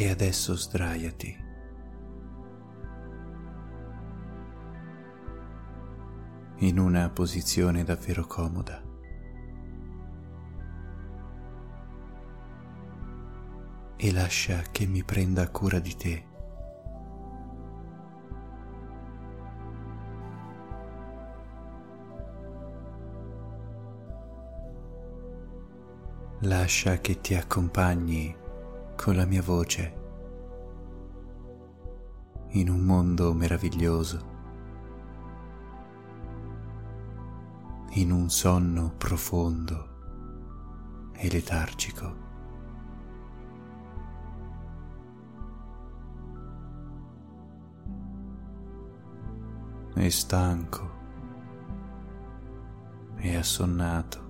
E adesso sdraiati. In una posizione davvero comoda. E lascia che mi prenda cura di te. Lascia che ti accompagni con la mia voce in un mondo meraviglioso, in un sonno profondo e letargico. E stanco e assonnato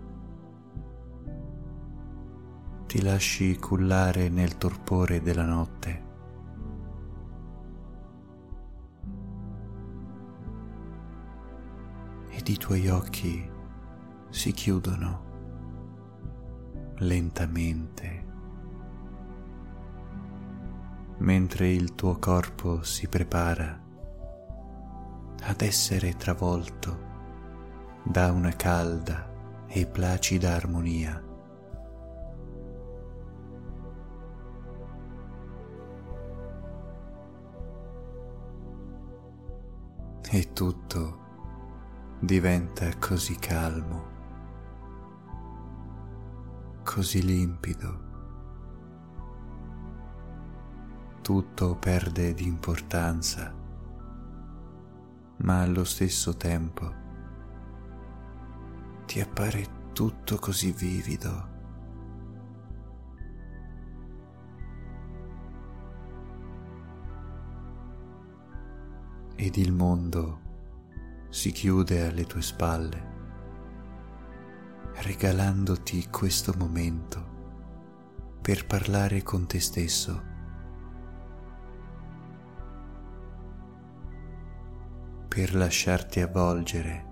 ti lasci cullare nel torpore della notte. Ed i tuoi occhi si chiudono lentamente mentre il tuo corpo si prepara ad essere travolto da una calda e placida armonia. E tutto diventa così calmo, così limpido. Tutto perde di importanza, ma allo stesso tempo ti appare tutto così vivido ed il mondo si chiude alle tue spalle, regalandoti questo momento per parlare con te stesso. per lasciarti avvolgere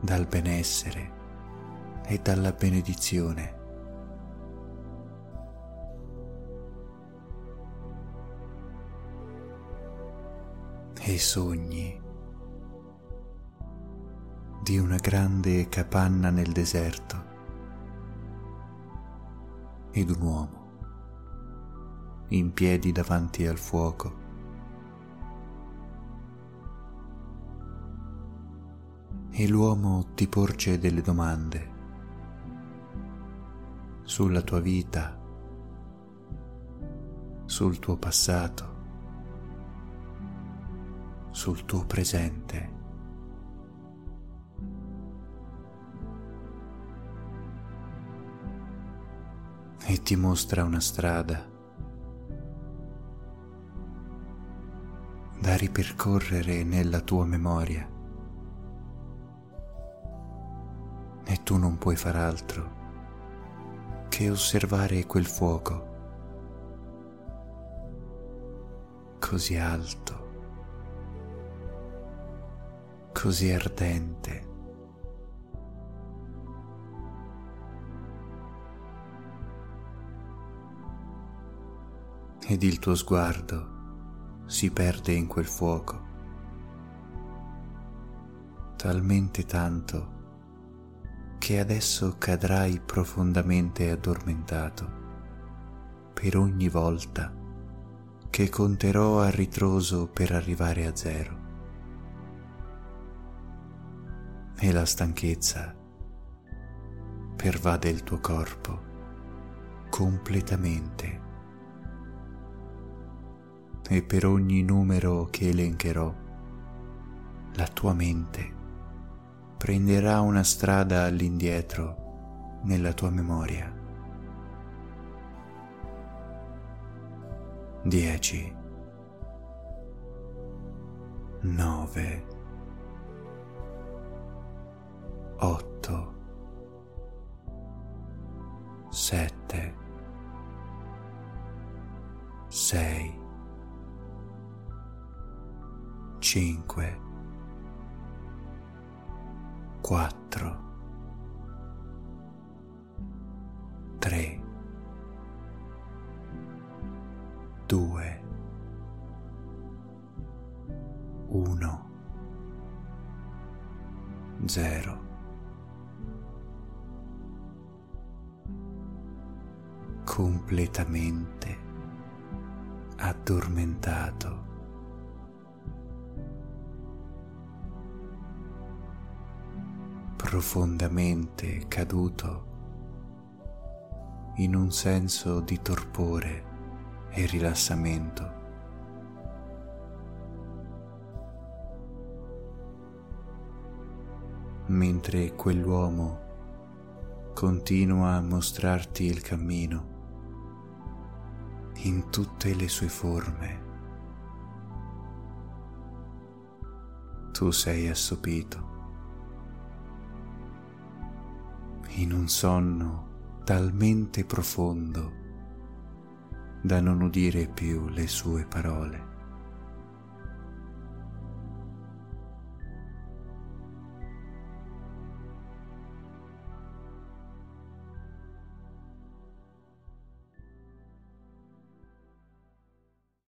dal benessere e dalla benedizione e sogni di una grande capanna nel deserto ed un uomo in piedi davanti al fuoco. E l'uomo ti porge delle domande sulla tua vita, sul tuo passato, sul tuo presente. E ti mostra una strada da ripercorrere nella tua memoria. E tu non puoi far altro che osservare quel fuoco così alto così ardente. Ed il tuo sguardo si perde in quel fuoco, talmente tanto che adesso cadrai profondamente addormentato per ogni volta che conterò a ritroso per arrivare a zero. E la stanchezza pervade il tuo corpo completamente. E per ogni numero che elencherò la tua mente prenderà una strada all'indietro nella tua memoria. 10 9 otto, sette, sei, cinque, quattro, tre, due, uno, zero. Completamente addormentato. profondamente caduto in un senso di torpore e rilassamento. Mentre quell'uomo continua a mostrarti il cammino in tutte le sue forme, tu sei assopito in un sonno talmente profondo da non udire più le sue parole.